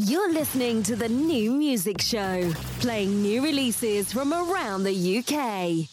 You're listening to the New Music Show, playing new releases from around the UK.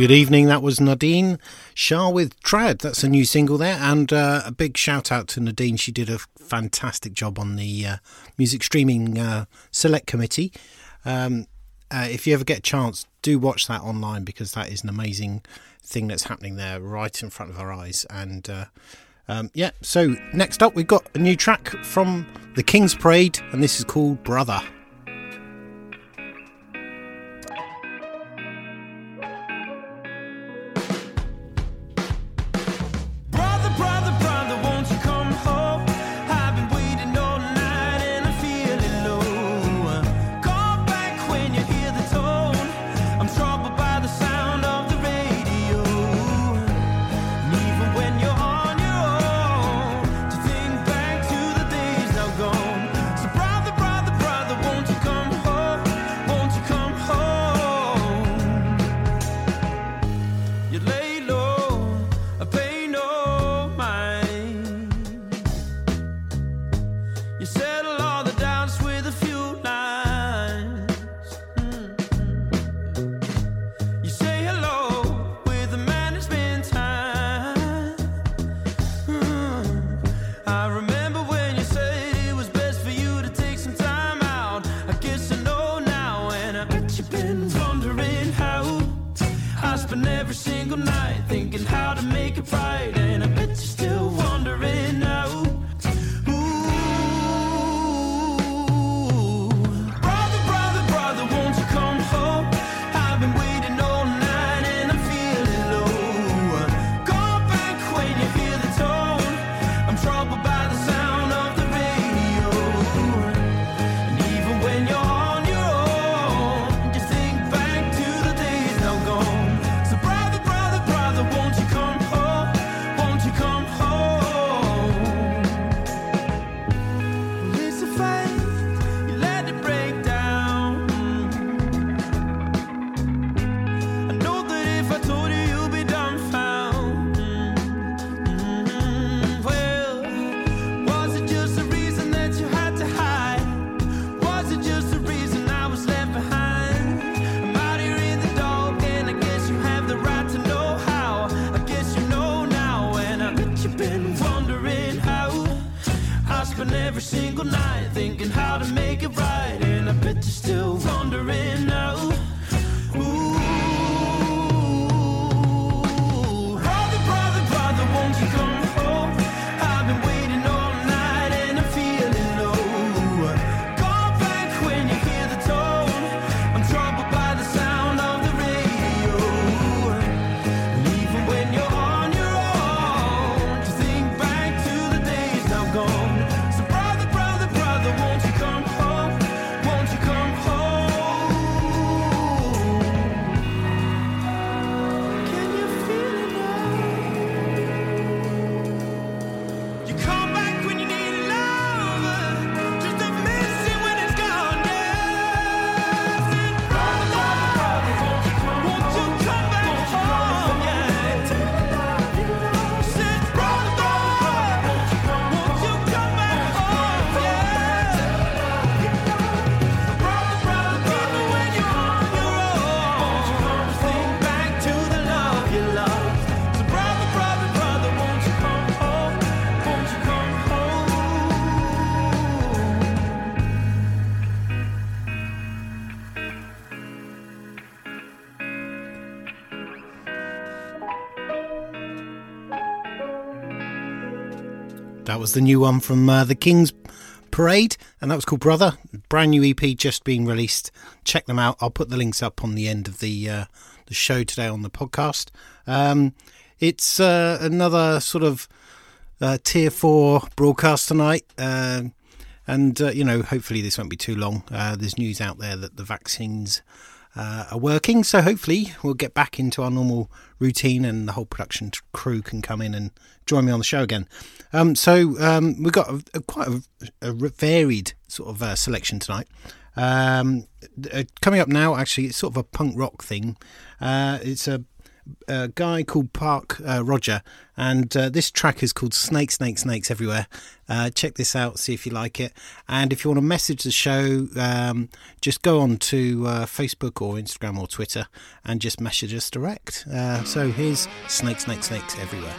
Good evening. That was Nadine Shah with Trad. That's a new single there, and uh, a big shout out to Nadine. She did a fantastic job on the uh, music streaming uh, select committee. Um, uh, if you ever get a chance, do watch that online because that is an amazing thing that's happening there right in front of our eyes. And uh, um, yeah, so next up, we've got a new track from the King's Parade, and this is called Brother. Brother, was the new one from uh, the King's Parade, and that was called Brother. Brand new EP just being released. Check them out. I'll put the links up on the end of the uh, the show today on the podcast. Um, it's uh, another sort of uh, tier four broadcast tonight. Um and, uh, you know, hopefully this won't be too long. Uh, there's news out there that the vaccines uh, are working. So hopefully we'll get back into our normal routine and the whole production crew can come in and join me on the show again. Um, so um, we've got a, a quite a, a varied sort of uh, selection tonight. Um, uh, coming up now, actually, it's sort of a punk rock thing. Uh, it's a a guy called Park uh, Roger, and uh, this track is called Snake, Snake, Snakes Everywhere. Uh, check this out, see if you like it. And if you want to message the show, um, just go on to uh, Facebook or Instagram or Twitter and just message us direct. Uh, so here's Snake, Snake, Snakes Everywhere.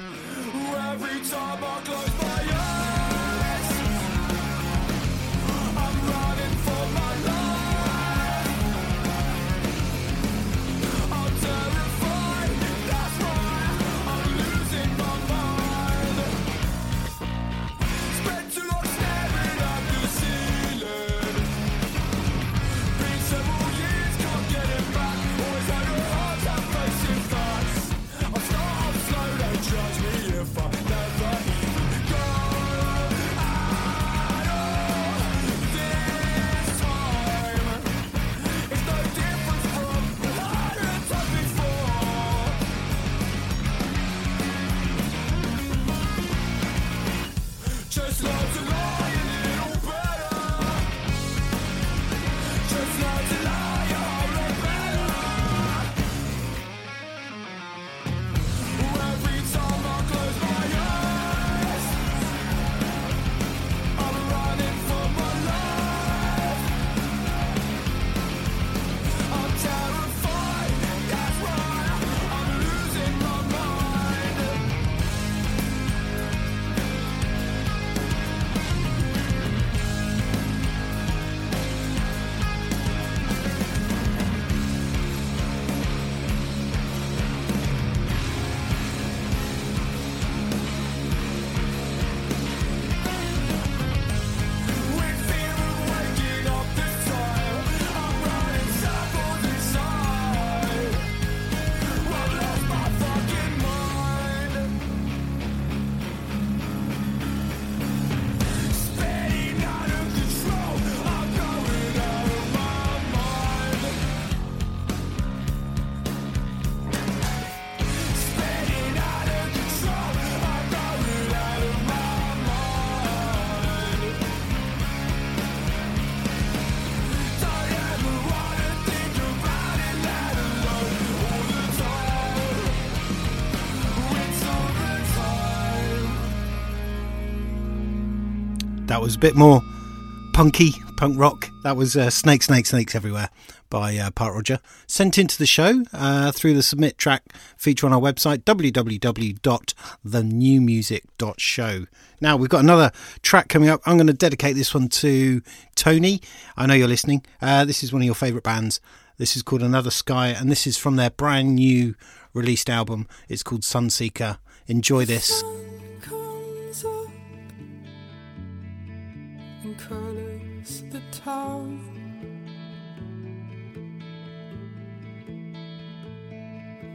That was a bit more punky, punk rock. That was uh, Snake, Snake, Snakes Everywhere by uh, Park Roger. Sent into the show uh, through the submit track feature on our website, www.thenewmusic.show. Now, we've got another track coming up. I'm going to dedicate this one to Tony. I know you're listening. Uh, this is one of your favourite bands. This is called Another Sky, and this is from their brand new released album. It's called Sunseeker. Enjoy this.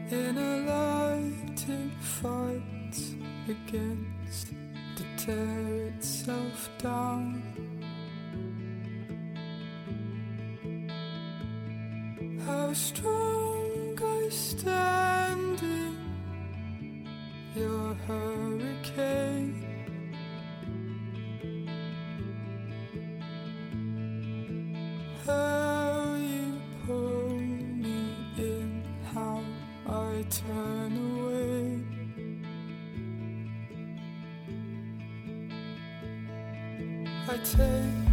In a light, it fights against to tear itself down. How strong I stand in your hurricane. Take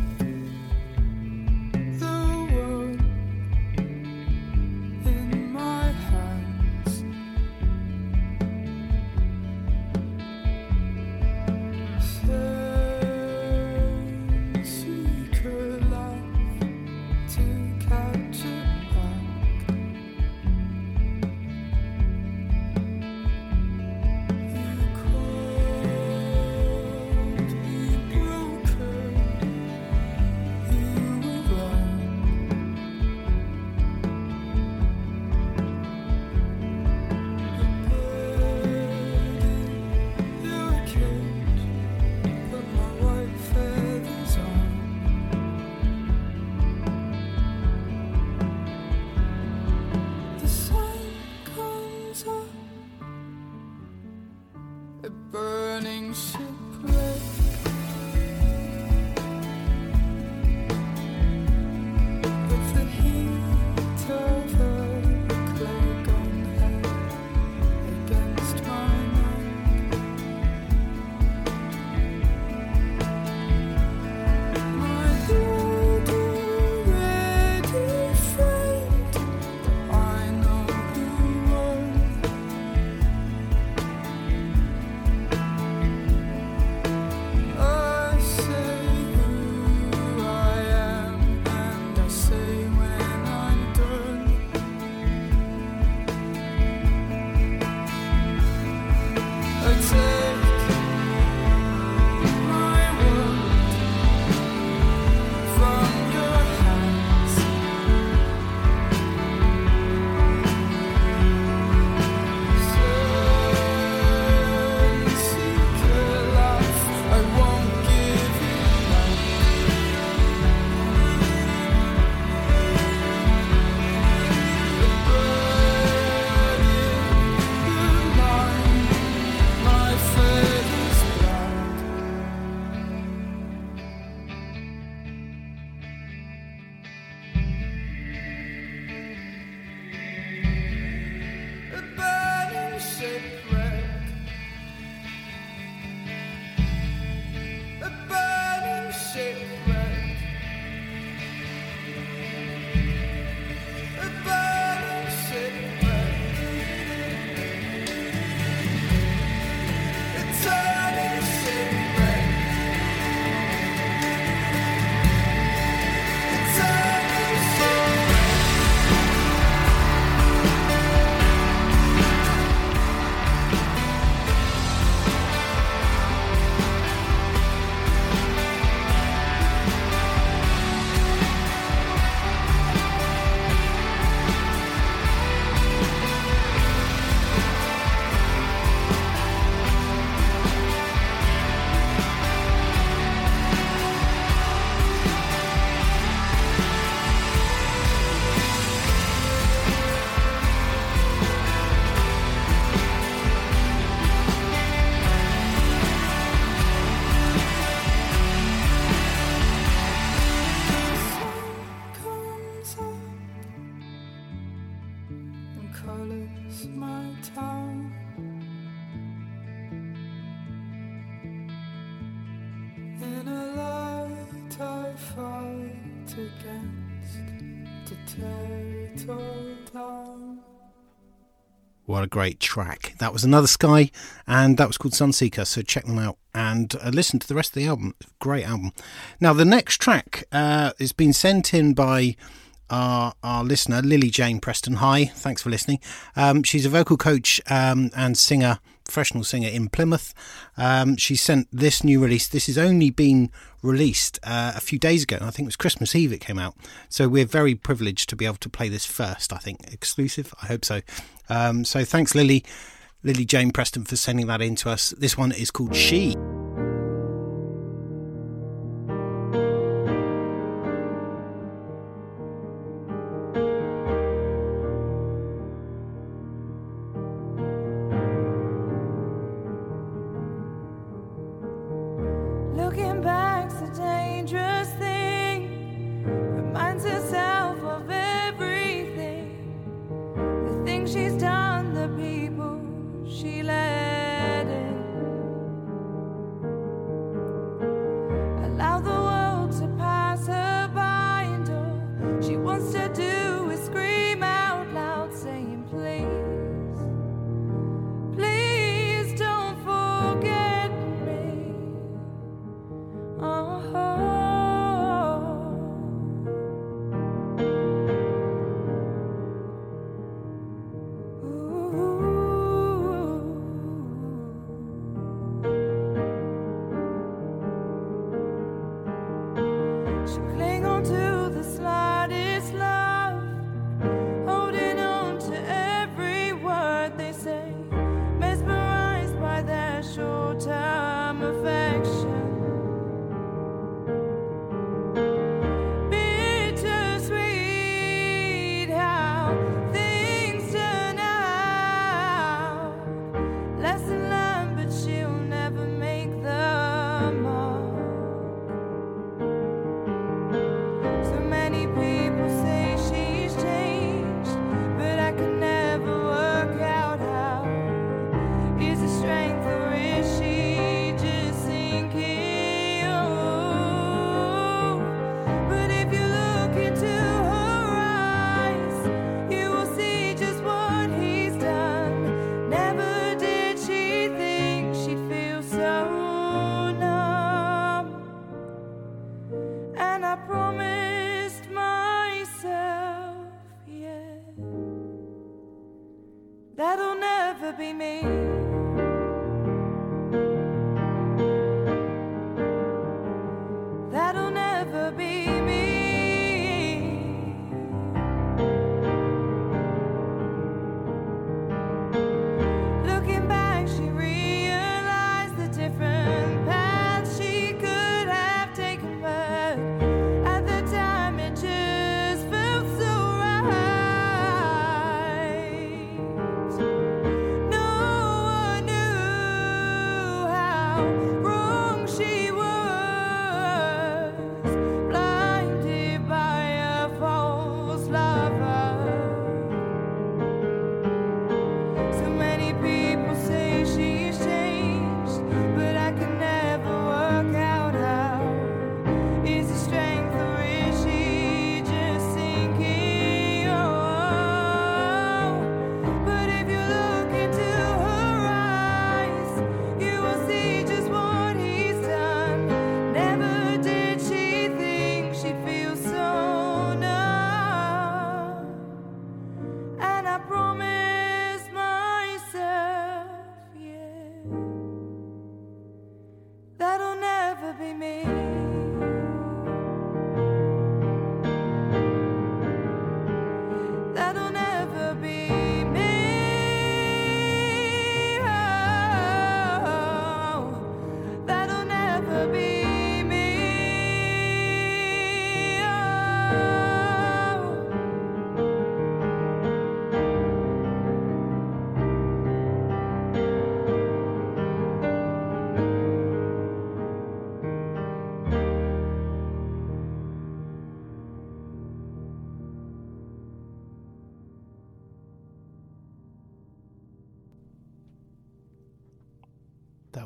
great track. That was Another Sky, and that was called Sunseeker, so check them out and uh, listen to the rest of the album. Great album. Now, the next track uh, has been sent in by our, our listener, Lilly Jane Preston. Hi, thanks for listening. Um, she's a vocal coach um, and singer professional singer in Plymouth. Um, she sent this new release. This has only been released uh, a few days ago. I think it was Christmas Eve it came out. So we're very privileged to be able to play this first, I think. Exclusive? I hope so. Um, so thanks, Lilly, Lilly Jane Preston, for sending that in to us. This one is called She.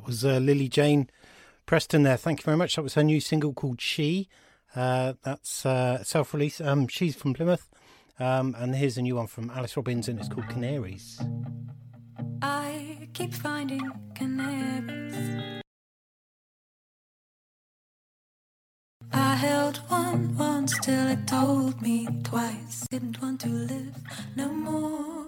was uh, Lilly Jane Preston there. Thank you very much. That was her new single called She. Uh, that's uh, self release. Um, she's from Plymouth. Um, and here's a new one from Alice Robbins, and it's called Canaries. I keep finding canaries. I held one once till it told me twice. Didn't want to live no more.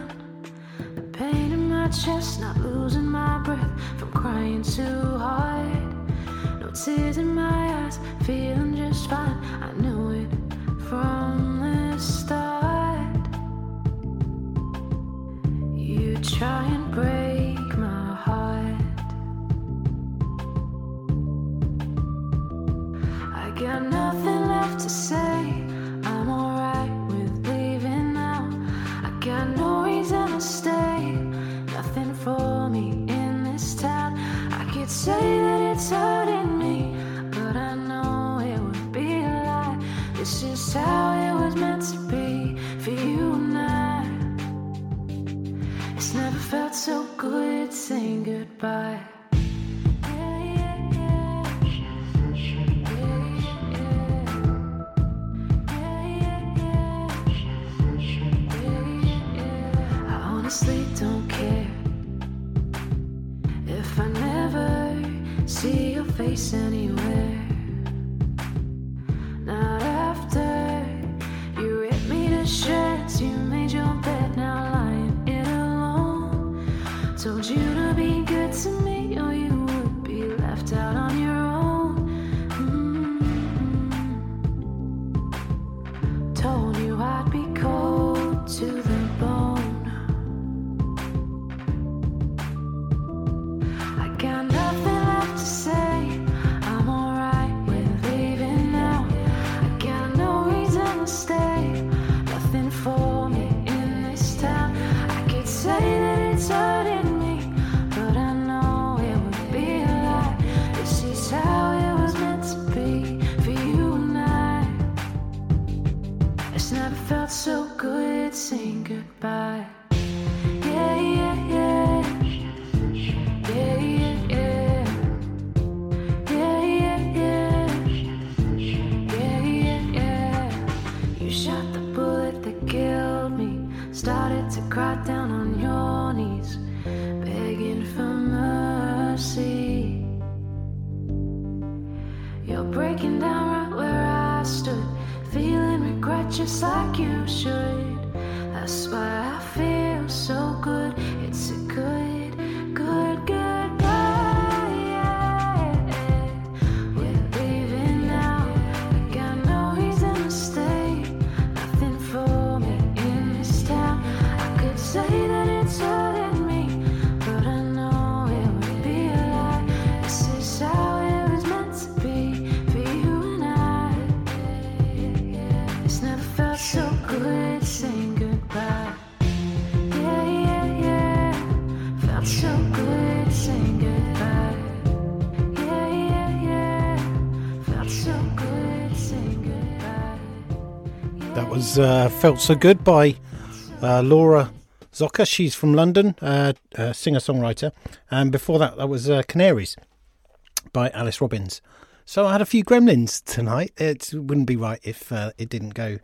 chest, not losing my breath from crying too hard. No tears in my eyes, feeling just fine. I knew it from the start. You try and break. say face anywhere. Not after you ripped me to shreds. You made your bed, now lying it alone. Told you uh, Felt So Good by uh, Laura Zocker. She's from London, uh, uh, singer songwriter. And before that, that was uh, Canaries by Alice Robbins. So I had a few gremlins tonight. It wouldn't be right if uh, it didn't go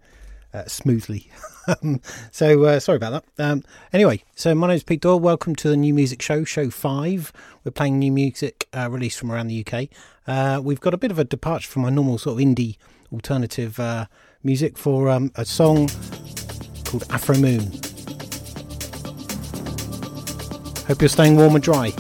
smoothly. So sorry about that. Um, anyway, so my name's Pete Doyle. Welcome to the New Music Show, Show 5. We're playing new music released from around the UK. We've got a bit of a departure from our normal sort of indie alternative uh, music for um, a song called Afro Moon. Hope you're staying warm and dry.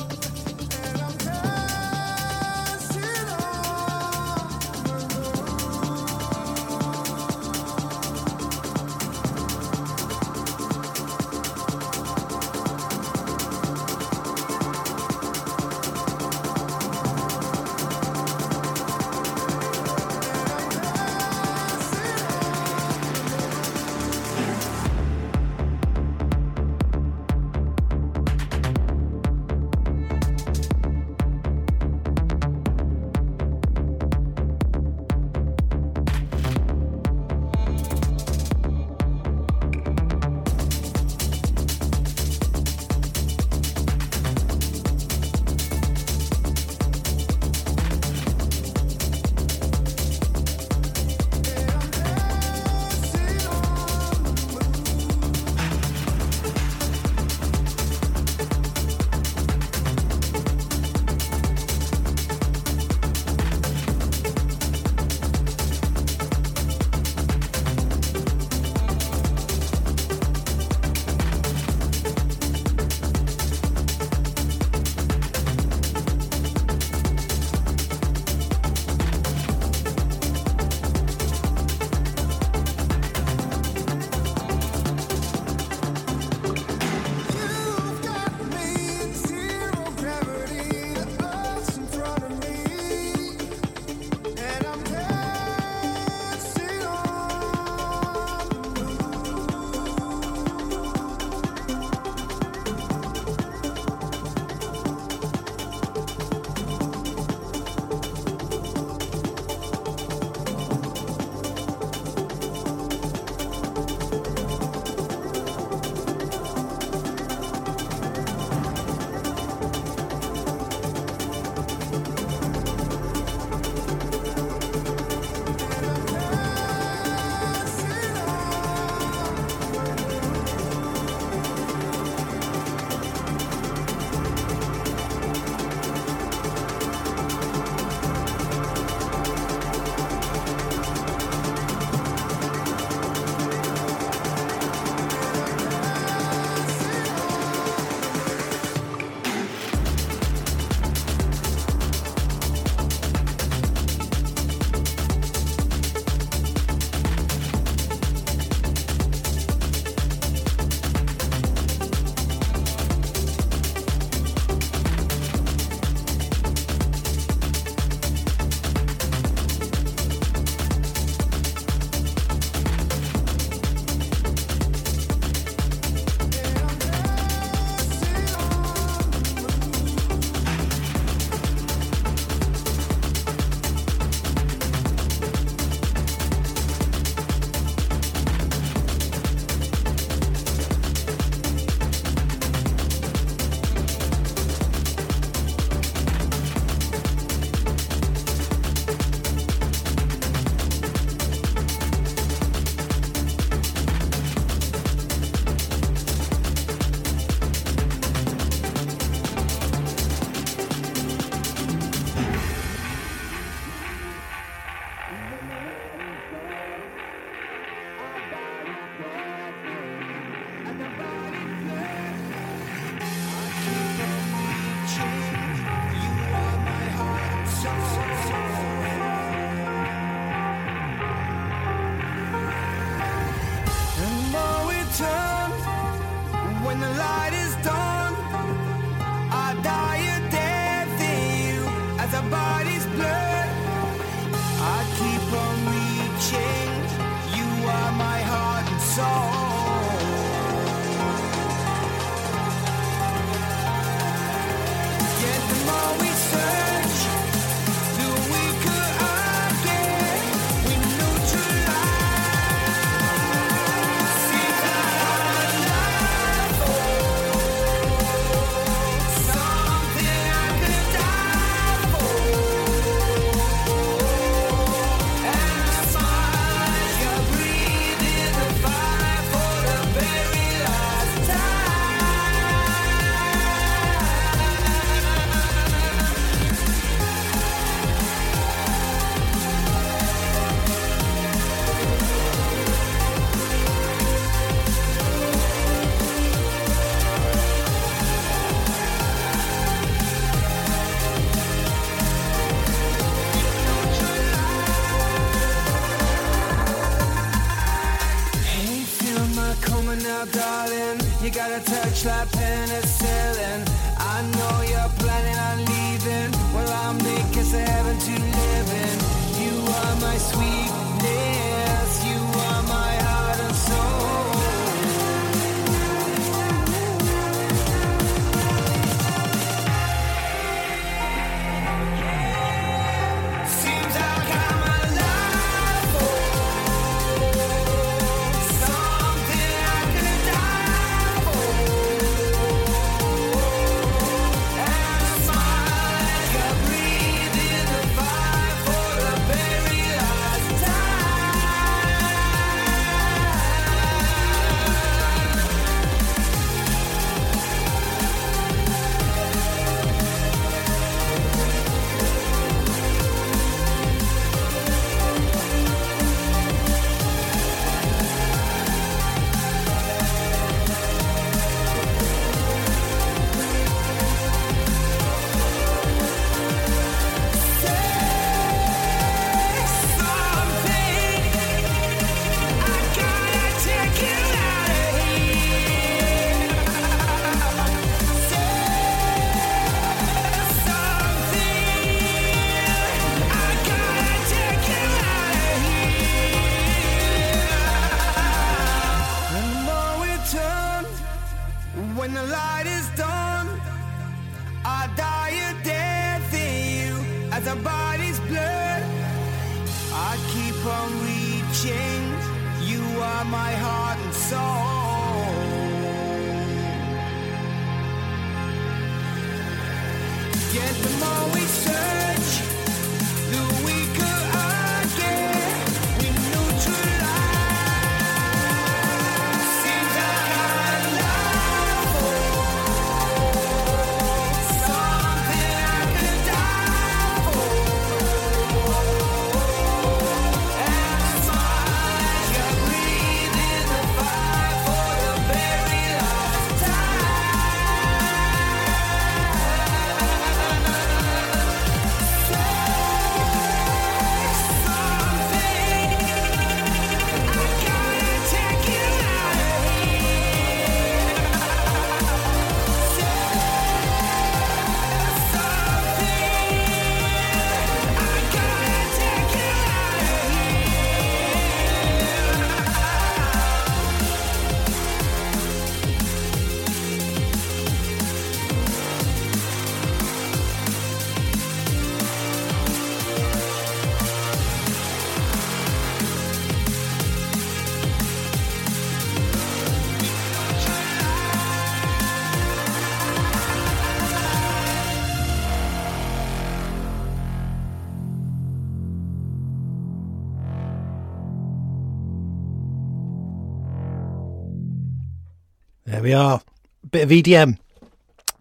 We are. A bit of EDM.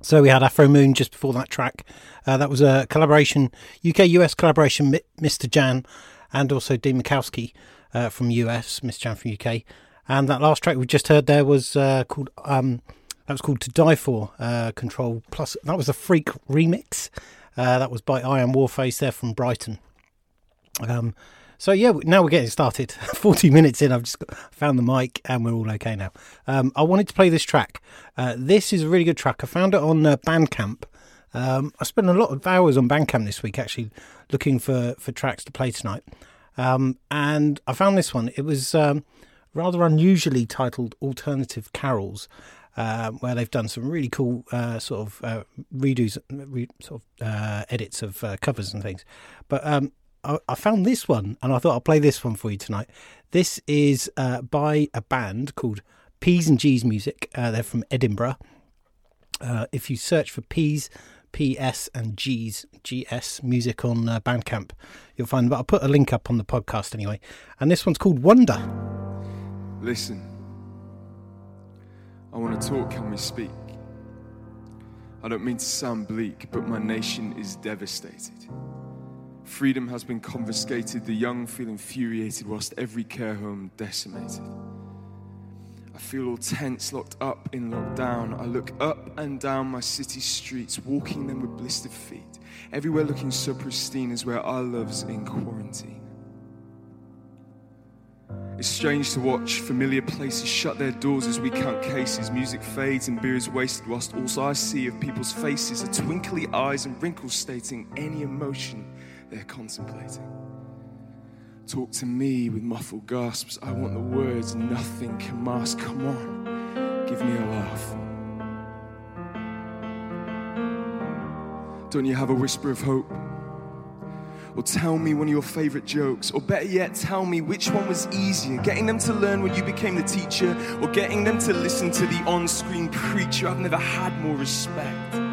So we had Afro Moon just before that track. Uh, that was a collaboration, UK US collaboration, Mr. Jan and also Dean Mikowski uh, from US, Mr. Jan from UK. And that last track we just heard there was uh, called um, that was called To Die For uh, Control Plus. That was a freak remix. Uh, that was by I Am Warface there from Brighton. Um, so yeah, now we're getting started. Forty minutes in, I've just got, found the mic and we're all okay now. Um, I wanted to play this track. Uh, this is a really good track. I found it on uh, Bandcamp. Um, I spent a lot of hours on Bandcamp this week actually looking for for tracks to play tonight, um, and I found this one. It was um, rather unusually titled "Alternative Carols." Uh, where they've done some really cool uh, sort of uh, redos, re- sort of uh, edits of uh, covers and things. But um, I, found this one, and I thought I'll play this one for you tonight. This is uh, by a band called P's and G's Music. Uh, they're from Edinburgh. Uh, if you search for P's, PS, and G's, GS music on uh, Bandcamp, you'll find. But I'll put a link up on the podcast anyway. And this one's called Wonder. Listen, I want to talk, can we speak? I don't mean to sound bleak, but my nation is devastated. Freedom has been confiscated, the young feel infuriated, whilst every care home decimated. I feel all tense, locked up in lockdown. I look up and down my city streets, walking them with blistered feet. Everywhere looking so pristine is where our love's in quarantine. It's strange to watch familiar places shut their doors as we count cases. Music fades and beer is wasted, whilst also I see of people's faces are twinkly eyes and wrinkles stating any emotion they're contemplating. Talk to me with muffled gasps. I want the words nothing can mask. Come on, give me a laugh. Don't you have a whisper of hope? Or tell me one of your favorite jokes. Or better yet, tell me which one was easier getting them to learn when you became the teacher, or getting them to listen to the on screen preacher. I've never had more respect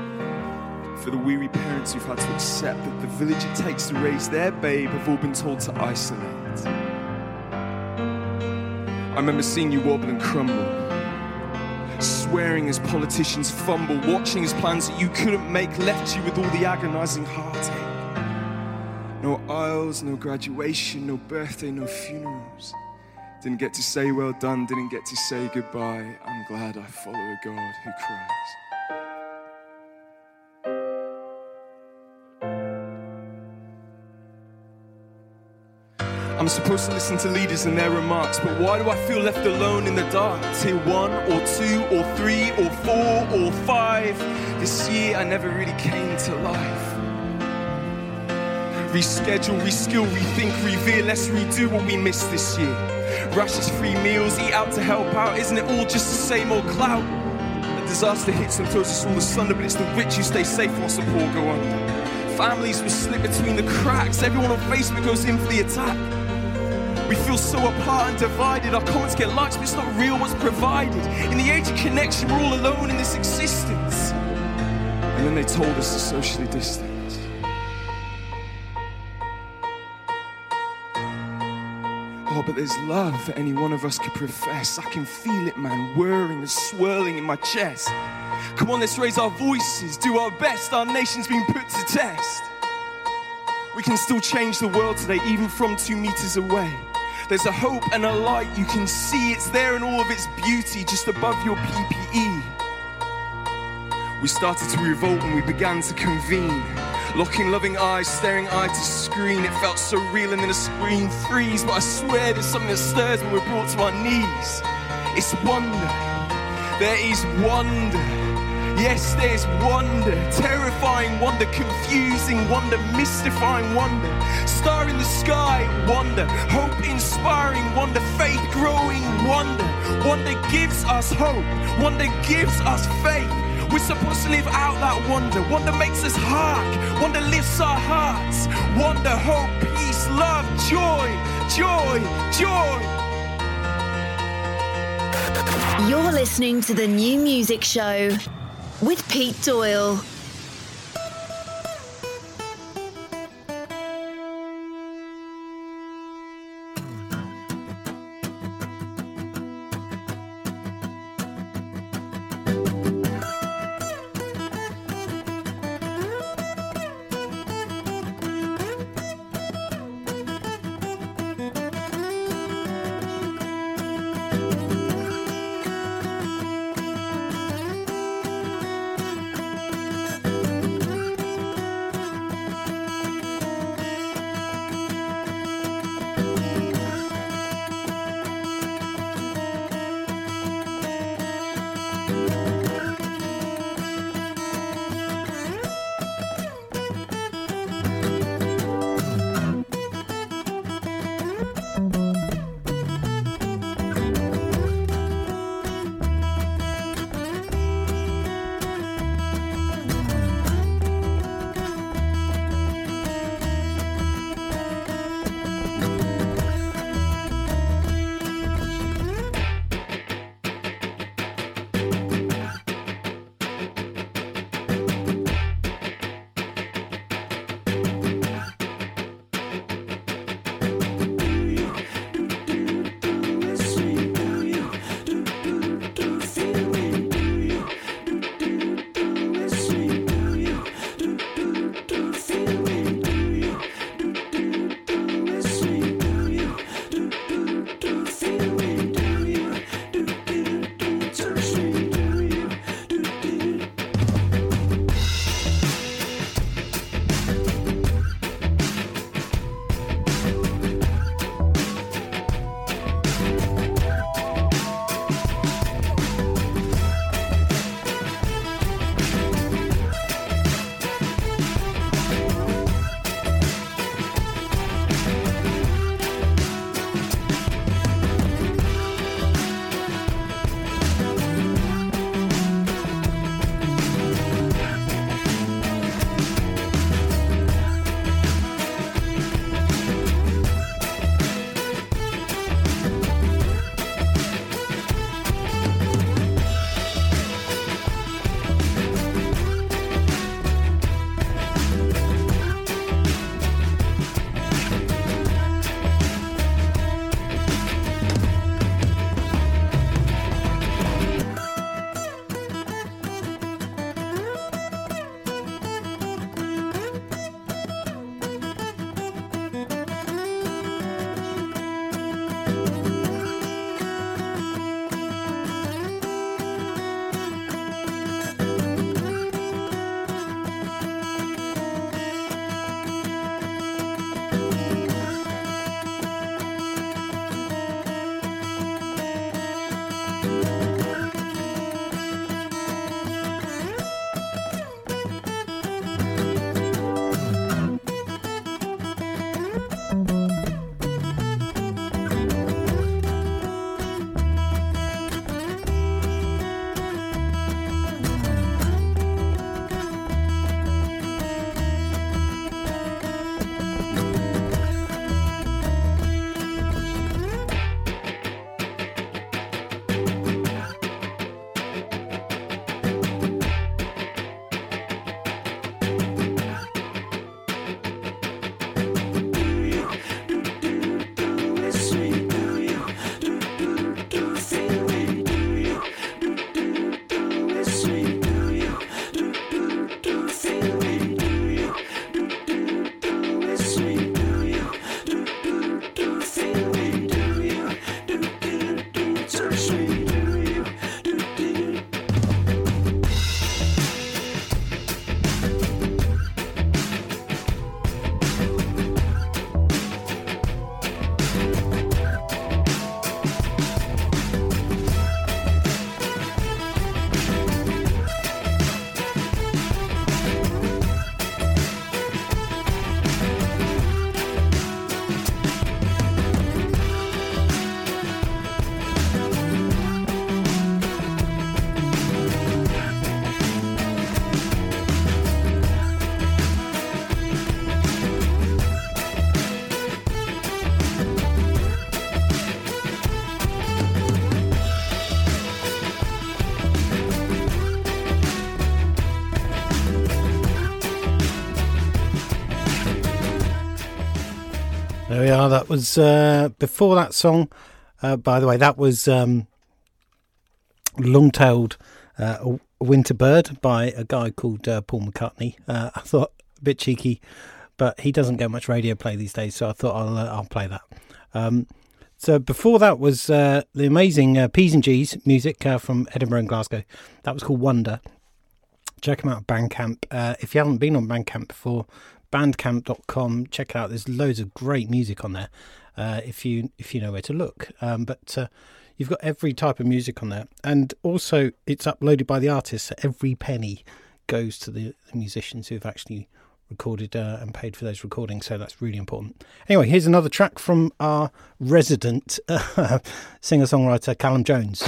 for the weary parents who've had to accept that the village it takes to raise their babe have all been told to isolate. I remember seeing you wobble and crumble, swearing as politicians fumble, watching as plans that you couldn't make left you with all the agonizing heartache. No aisles, no graduation, no birthday, no funerals. Didn't get to say well done, didn't get to say goodbye. I'm glad I follow a God who cries. I'm supposed to listen to leaders and their remarks, but why do I feel left alone in the dark? Tier one or two or three or four or five. This year I never really came to life. Reschedule, reskill, rethink, reveal. Let's redo what we missed this year. Rashes, free meals, eat out to help out. Isn't it all just the same old clout? A disaster hits and throws us all asunder, but it's the rich who stay safe while support go under. Families will slip between the cracks. Everyone on Facebook goes in for the attack. We feel so apart and divided. Our comments get likes, but it's not real what's provided. In the age of connection, we're all alone in this existence. And then they told us to socially distance. Oh, but there's love that any one of us could profess. I can feel it, man, whirring and swirling in my chest. Come on, let's raise our voices, do our best. Our nation's been put to test. We can still change the world today, even from two meters away. There's a hope and a light you can see. It's there in all of its beauty, just above your PPE. We started to revolt and we began to convene. Locking loving eyes, staring eye to screen. It felt so real and then a screen freeze. But I swear there's something that stirs when we're brought to our knees. It's wonder. There is wonder. Yes, there's wonder, terrifying wonder, confusing wonder, mystifying wonder, star in the sky, wonder, hope inspiring wonder, faith growing wonder. Wonder gives us hope, wonder gives us faith. We're supposed to live out that wonder. Wonder makes us hark, wonder lifts our hearts. Wonder, hope, peace, love, joy, joy, joy. You're listening to the new music show with Pete Doyle. Are. That was uh, before that song. Uh, by the way, that was um, Long-Tailed uh, Winter Bird by a guy called uh, Paul McCartney. Uh, I thought a bit cheeky, but he doesn't get much radio play these days, so I thought I'll uh, I'll play that. Um, so before that was the amazing P's and G's music from Edinburgh and Glasgow. That was called Wonder. Check them out at Bandcamp. If you haven't been on Bandcamp before, bandcamp.com. Check it out. There's loads of great music on there. Uh, if you if you know where to look, um, but uh, you've got every type of music on there, and also it's uploaded by the artists. So every penny goes to the, the musicians who have actually recorded uh, and paid for those recordings. So that's really important. Anyway, here's another track from our resident singer songwriter Callum Jones.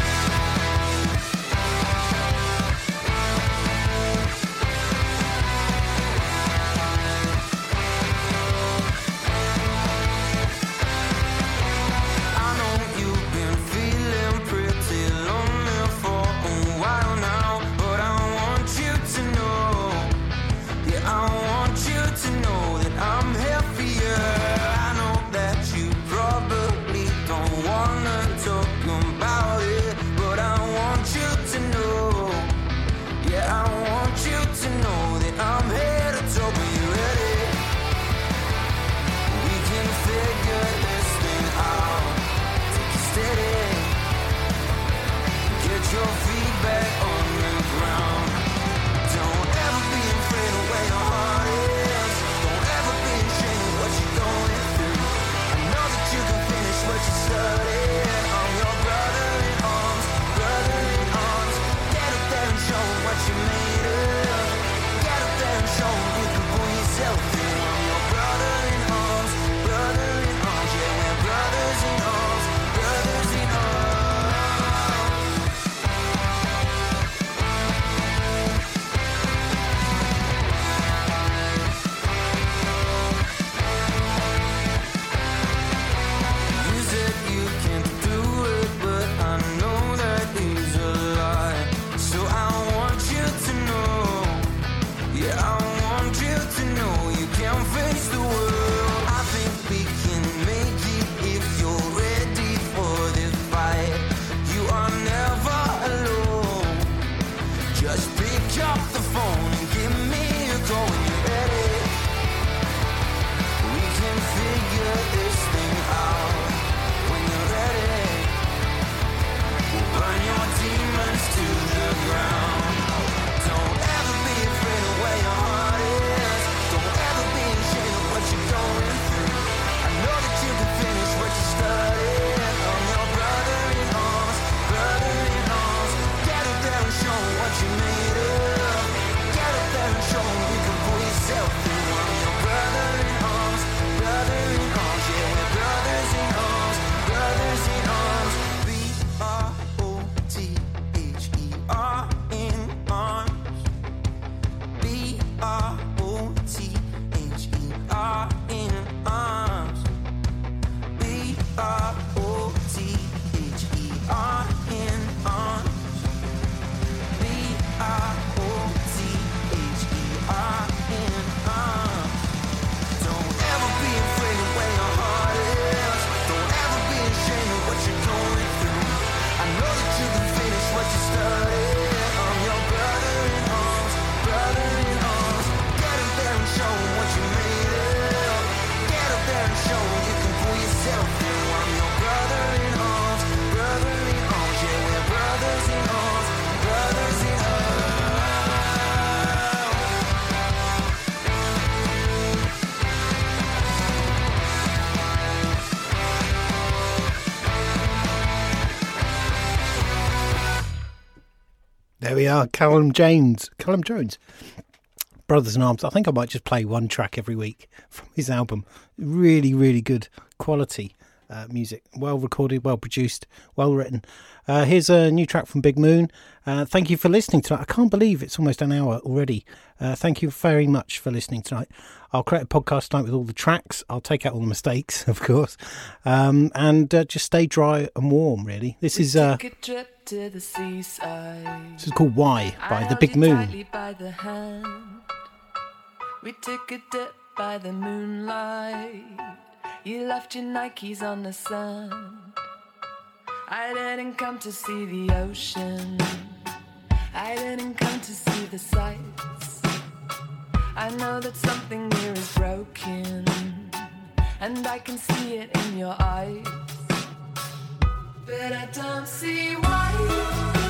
Are, Callum James, Callum Jones, Brothers in Arms. I think I might just play one track every week from his album. Really, really good quality uh, music, well recorded, well produced, well written. Uh, here's a new track from Big Moon. Uh, thank you for listening tonight. I can't believe it's almost an hour already. Uh, thank you very much for listening tonight. I'll create a podcast tonight with all the tracks. I'll take out all the mistakes, of course, um, and uh, just stay dry and warm. Really, this we is uh, this is called "Why" by I the Big Moon. The we took a dip by the moonlight. You left your Nikes on the sand. I didn't come to see the ocean. I didn't come to see the sights. I know that something here is broken, and I can see it in your eyes. But I don't see why.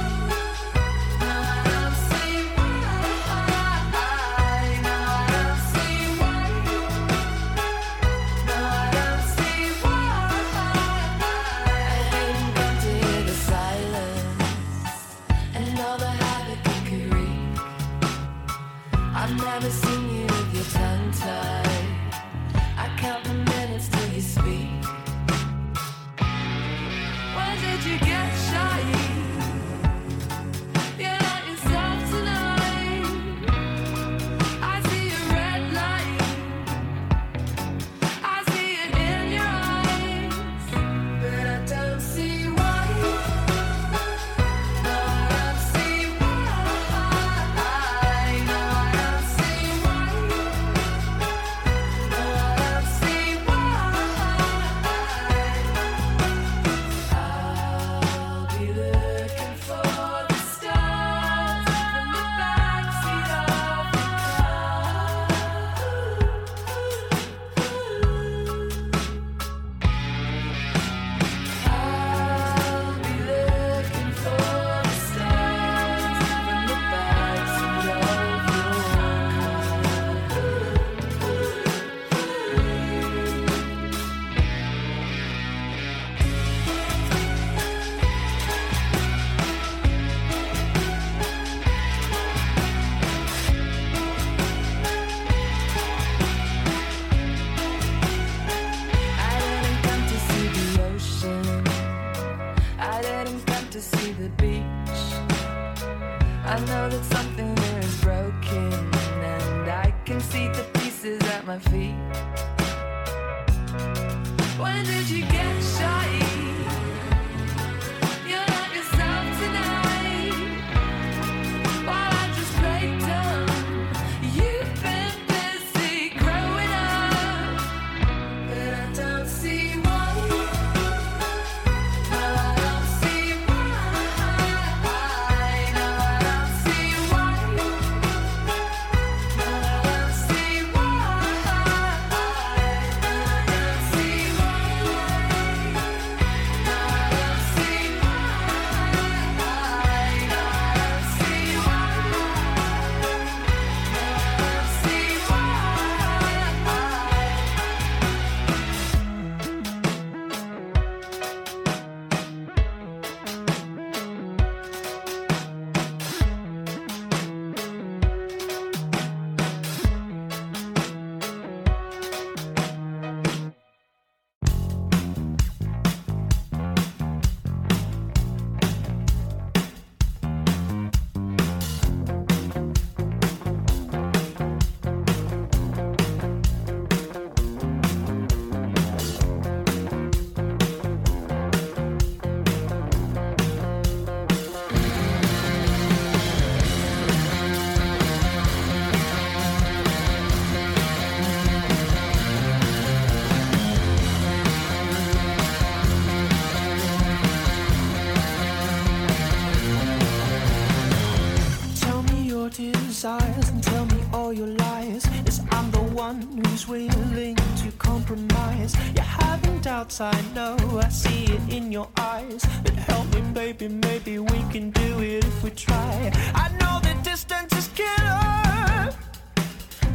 your lies is I'm the one who's willing to compromise. You're having doubts, I know, I see it in your eyes. But help me, baby, maybe we can do it if we try. I know the distance is killer,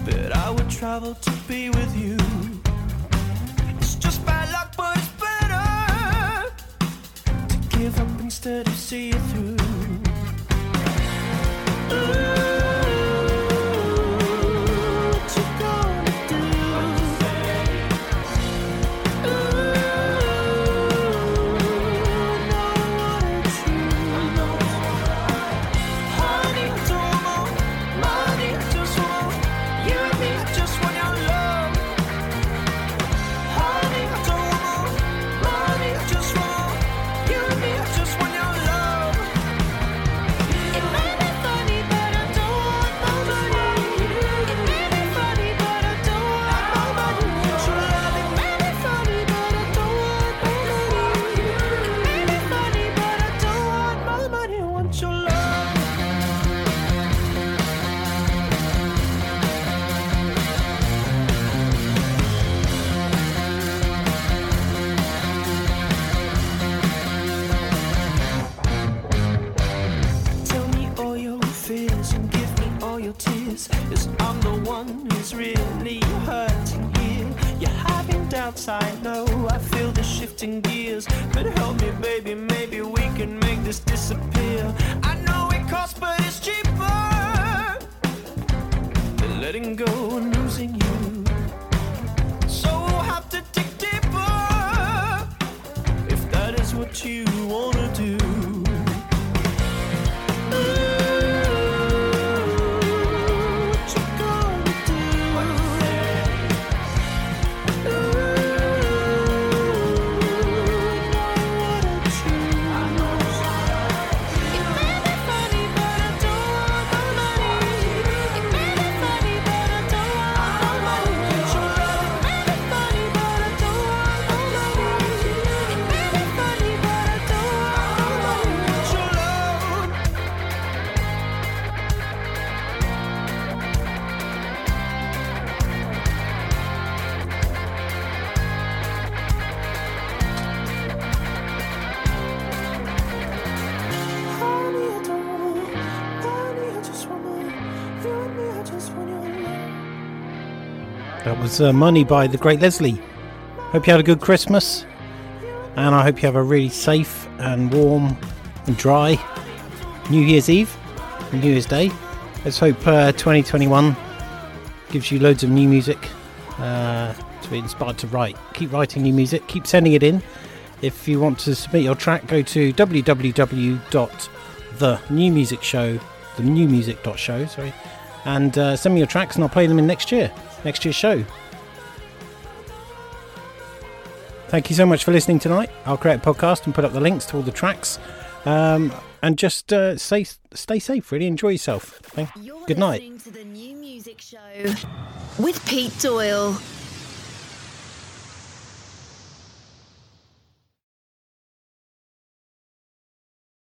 but I would travel to be with you. It's just bad luck, but it's better to give up instead of see it through. Ooh. 'Cause I'm the one who's really hurting here. You're having doubts, I know. I feel the shifting gears. But help me, baby, maybe we can make this disappear. I know it costs, but it's cheaper than letting go and losing you. Uh, Money by the Great Leslie. Hope you had a good Christmas, and I hope you have a really safe and warm and dry New Year's Eve and New Year's Day. Let's hope uh, 2021 gives you loads of new music uh, to be inspired to write. Keep writing new music, keep sending it in. If you want to submit your track, go to www.thenewmusicshow, thenewmusic.show, sorry, and uh, send me your tracks, and I'll play them in next year, next year's show. Thank you so much for listening tonight. I'll create a podcast and put up the links to all the tracks. Um, and just uh, stay stay safe. Really enjoy yourself. Thank- You're Good night. to the New Music Show with Pete Doyle.